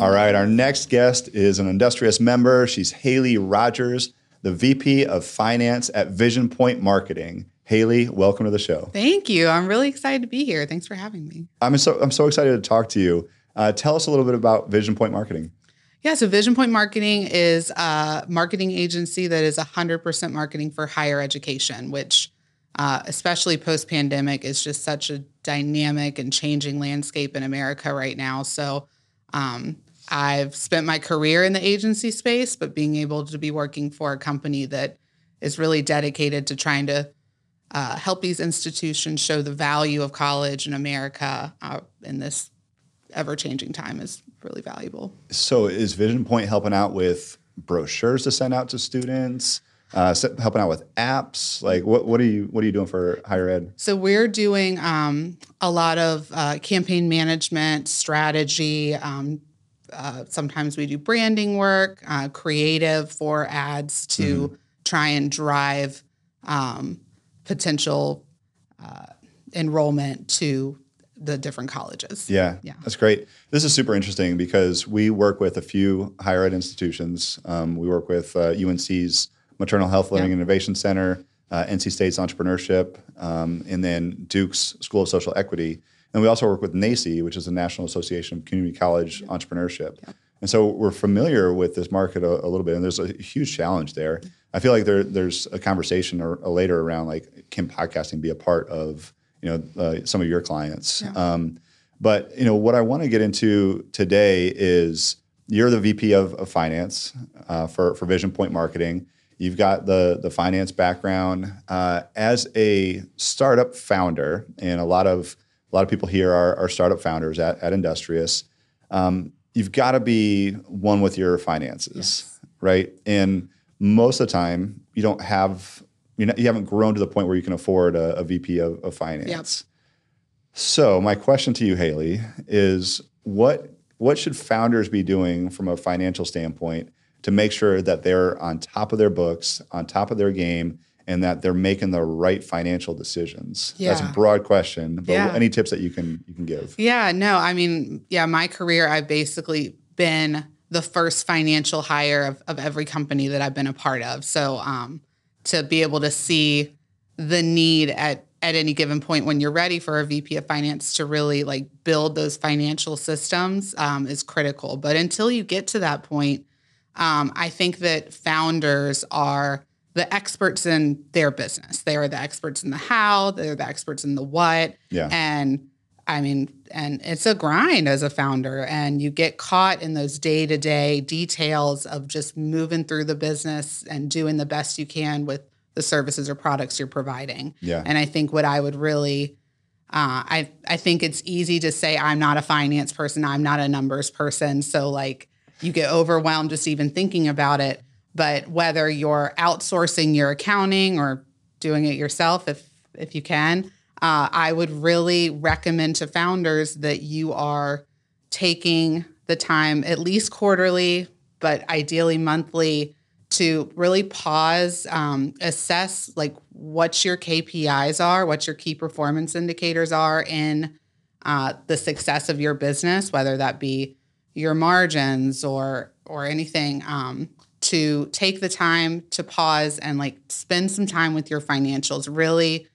All right, our next guest is an industrious member. She's Hayley Rogers, the VP of Finance at VisionPoint Marketing. Hayley, welcome to the show. Thank you. I'm really excited to be here. Thanks for having me. I'm so I'm so excited to talk to you. Uh, tell us a little bit about VisionPoint Marketing. Yeah, so VisionPoint Marketing is a marketing agency that is 100% marketing for higher education, which, uh, especially post pandemic, is just such a dynamic and changing landscape in America right now. So, um, I've spent my career in the agency space, but being able to be working for a company that is really dedicated to trying to uh, help these institutions show the value of college in America uh, in this ever changing time is really valuable. So, is VisionPoint helping out with brochures to send out to students? Uh, helping out with apps, like what what are you what are you doing for higher ed? So we're doing um, a lot of uh, campaign management, strategy. Um, uh, sometimes we do branding work, uh, creative for ads to mm-hmm. try and drive um, potential uh, enrollment to the different colleges. Yeah, yeah, that's great. This is super interesting because we work with a few higher ed institutions. Um, we work with uh, UNC's Maternal Health Learning and Innovation Center, uh, NC State's Entrepreneurship, um, and then Duke's School of Social Equity. And we also work with NACCE, which is the National Association of Community College Entrepreneurship. And so we're familiar with this market a, a, little bit, and there's a huge challenge there. I feel like there, there's a conversation or, or later around like can podcasting be a part of you know uh, some of your clients. Yeah. Um, but you know what I want to get into today is you're the VP of, of finance uh, for for VisionPoint Marketing. You've got the the finance background uh, as a startup founder, and a lot of a lot of people here are, are startup founders at, at Industrious. Um, you've got to be one with your finances, yes. right? And most of the time, you don't have you know, you haven't grown to the point where you can afford a, a VP of, of finance. Yep. So my question to you, Hayley, is what what should founders be doing from a financial standpoint to make sure that they're on top of their books, on top of their game, and that they're making the right financial decisions? Yeah. That's a broad question, but yeah. any tips that you can you can give? Yeah, no, I mean, yeah, my career, I've basically been the first financial hire of, of every company that I've been a part of. So um, to be able to see the need at at any given point when you're ready for a VP of finance to really like build those financial systems um, is critical. But until you get to that point, um, I think that founders are the experts in their business. They are the experts in the how, they're the experts in the what. Yeah. And I mean, and it's a grind as a founder, and you get caught in those day to day details of just moving through the business and doing the best you can with the services or products you're providing. Yeah. And I think what I would really, uh, I I think it's easy to say I'm not a finance person, I'm not a numbers person, so like you get overwhelmed just even thinking about it. But whether you're outsourcing your accounting or doing it yourself, if if you can, uh, I would really recommend to founders that you are taking the time at least quarterly, but ideally monthly to really pause, um, assess like what your KPIs are, what your key performance indicators are in uh, the success of your business, whether that be your margins or or anything. Um, to take the time to pause and like spend some time with your financials, really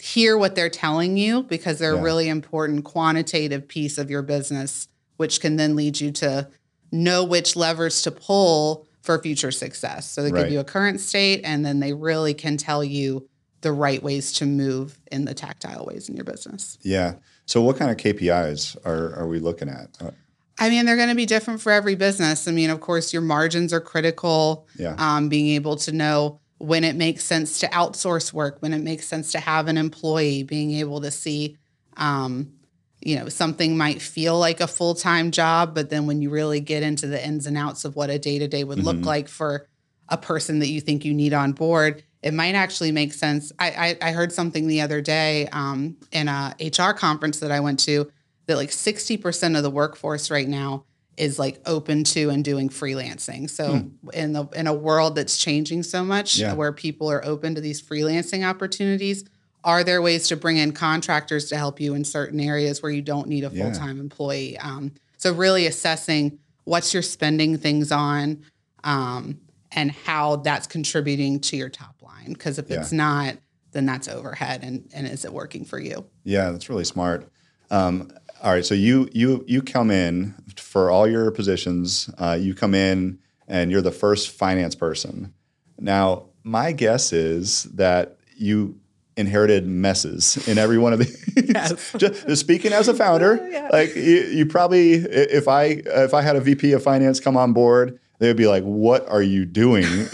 hear what they're telling you because they're yeah. a really important quantitative piece of your business, which can then lead you to know which levers to pull for future success. So they right. give you a current state and then they really can tell you the right ways to move in the tactile ways in your business. Yeah. So what kind of KPIs are, are we looking at? Uh, I mean, they're going to be different for every business. I mean, of course, your margins are critical. Yeah. Um, being able to know when it makes sense to outsource work, when it makes sense to have an employee, being able to see um, you know something might feel like a full-time job but then when you really get into the ins and outs of what a day-to-day would mm-hmm. look like for a person that you think you need on board it might actually make sense i i, I heard something the other day um, in a hr conference that i went to that like 60% of the workforce right now is like open to and doing freelancing. So mm. in the in a world that's changing so much yeah. where people are open to these freelancing opportunities, are there ways to bring in contractors to help you in certain areas where you don't need a full time yeah. employee? Um, so, really assessing what's you're spending things on, um, and how that's contributing to your top line. Because if Yeah. it's not, then that's overhead, and and is it working for you? Yeah, that's really smart. Um, all right, so you you you come in for all your positions. Uh, you come in and you're the first finance person. Now, my guess is that you inherited messes in every one of these. Yes. just, just speaking as a founder, Yeah. like you, you probably, if I if I had a VP of finance come on board, they would be like, "What are you doing?"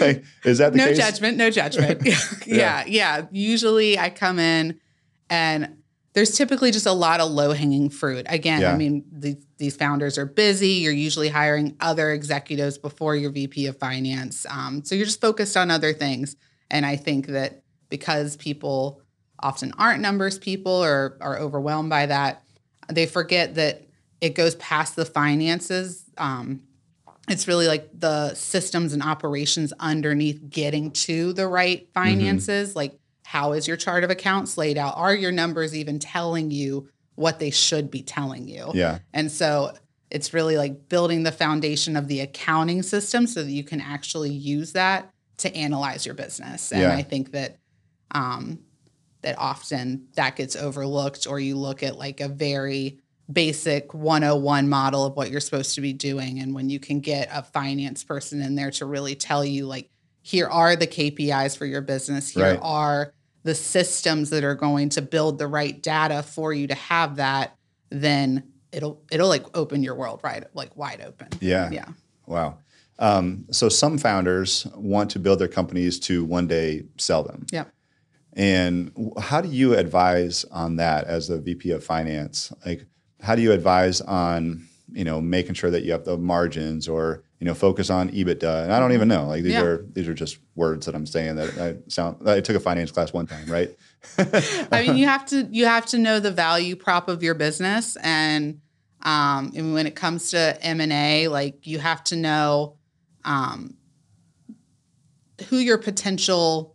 Like, is that the no case? judgment, no judgment. yeah, yeah, yeah. Usually I come in and there's typically just a lot of low hanging fruit. Again, Yeah. I mean, these, these founders are busy. You're usually hiring other executives before your VP of finance. Um, so you're just focused on other things. And I think that because people often aren't numbers people or are overwhelmed by that, they forget that it goes past the finances. Um, it's really like the systems and operations underneath getting to the right finances. Like, how is your chart of accounts laid out? Are your numbers even telling you what they should be telling you? Yeah, And so it's really like building the foundation of the accounting system so that you can actually use that to analyze your business. And Yeah. I think that um, that often that gets overlooked, or you look at like a very basic 101 model of what you're supposed to be doing. And when you can get a finance person in there to really tell you, like, here are the KPIs for your business, here Right. are the systems that are going to build the right data for you to have that, then it'll it'll like open your world right like wide open. yeah. Yeah. Wow. Um, so some founders want to build their companies to one day sell them. Yeah. And how do you advise on that as a VP of finance? Like, how do you advise on you know making sure that you have the margins or you know focus on EBITDA? And I don't even know. Like these Yeah. are these are just words that I'm saying that I sound. I took a finance class one time, right? I mean, you have to you have to know the value prop of your business, and um, and when it comes to M and A, like you have to know um, who your potential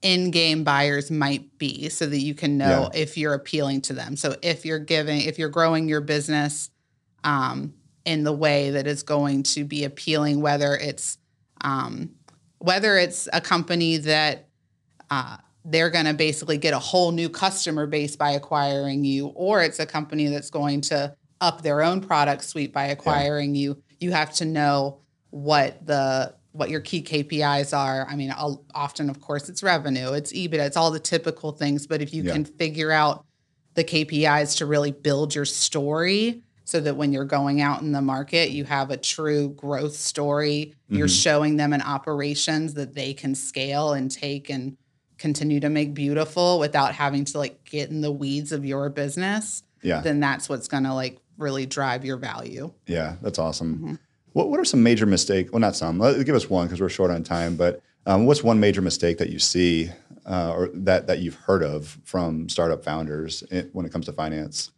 in-game buyers might be, so that you can know if you're appealing to them. So if you're giving, if you're growing your business um, in the way that is going to be appealing, whether it's um, whether it's a company that uh, they're going to basically get a whole new customer base by acquiring you, or it's a company that's going to up their own product suite by acquiring you. You have to know what the what your key KPIs are. I mean, I'll, often, of course, it's revenue, it's EBITDA, it's all the typical things. But if you Yeah. can figure out the KPIs to really build your story, so that when you're going out in the market, you have a true growth story. You're Mhm. showing them an operations that they can scale and take and continue to make beautiful without having to like get in the weeds of your business, Yeah. then that's what's going to like really drive your value. Yeah, that's awesome. Mm-hmm. What What are some major mistakes? Well, not some. Give us one because we're short on time. But um, what's one major mistake that you see uh, or that that you've heard of from startup founders in, when it comes to finance?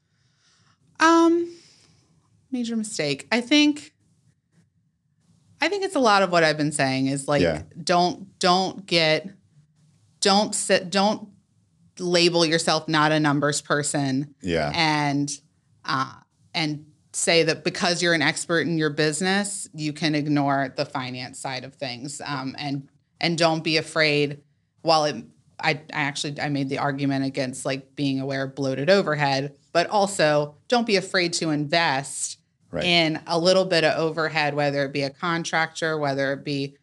Um, major mistake. I think. I think it's a lot of what I've been saying is like Yeah. don't don't get don't sit don't label yourself not a numbers person Yeah, and uh, and say that because you're an expert in your business, you can ignore the finance side of things, um, and and don't be afraid. While it, I, I actually I made the argument against like being aware of bloated overhead, but also don't be afraid to invest Right. in a little bit of overhead, whether it be a contractor, whether it be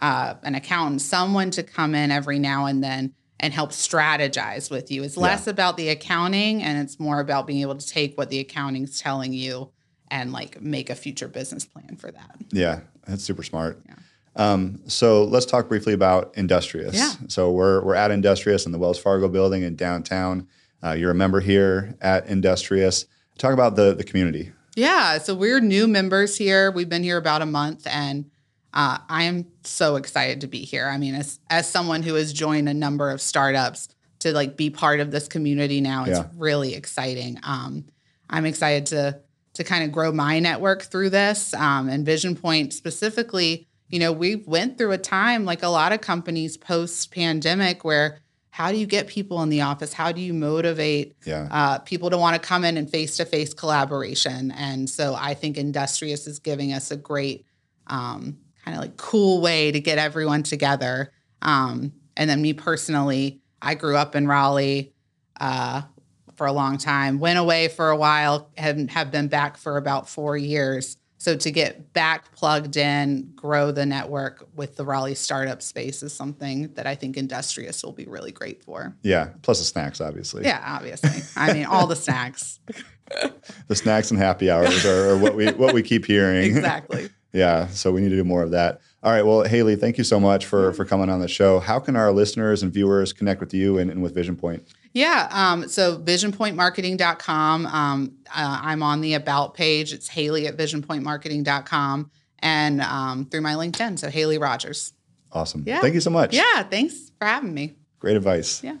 uh, an accountant, someone to come in every now and then and help strategize with you. It's Yeah. less about the accounting and it's more about being able to take what the accounting's telling you and like make a future business plan for that. yeah, that's super smart. Yeah. Um, so let's talk briefly about Industrious. Yeah. So we're we're at Industrious in the Wells Fargo building in downtown. Uh, you're a member here at Industrious. Talk about the the community. Yeah, so we're new members here. We've been here about a month, and uh, I am so excited to be here. I mean, as as someone who has joined a number of startups to like be part of this community now, it's Yeah. really exciting. Um, I'm excited to to kind of grow my network through this. Um, and VisionPoint specifically, you know, we went through a time like a lot of companies post pandemic where how do you get people in the office? How do you motivate Yeah. uh, people to want to come in and face to face collaboration? And so I think Industrious is giving us a great um, kind of like cool way to get everyone together. Um, and then me personally, I grew up in Raleigh uh, for a long time, went away for a while, and have been back for about four years. So to get back plugged in, grow the network with the Raleigh startup space is something that I think Industrious will be really great for. Yeah. Plus the snacks, obviously. Yeah, obviously. I mean, all the snacks. The snacks and happy hours are, are what we what we keep hearing. Exactly. Yeah, so we need to do more of that. All right, well, Hayley, thank you so much for for coming on the show. How can our listeners and viewers connect with you and, and with VisionPoint? Yeah. Um, so visionpointmarketing.com. Um, uh, I'm on the about page. It's Hayley at visionpointmarketing.com and um, through my LinkedIn. So Hayley Rogers. Awesome. Yeah. Thank you so much. Yeah. Thanks for having me. Great advice. Yeah.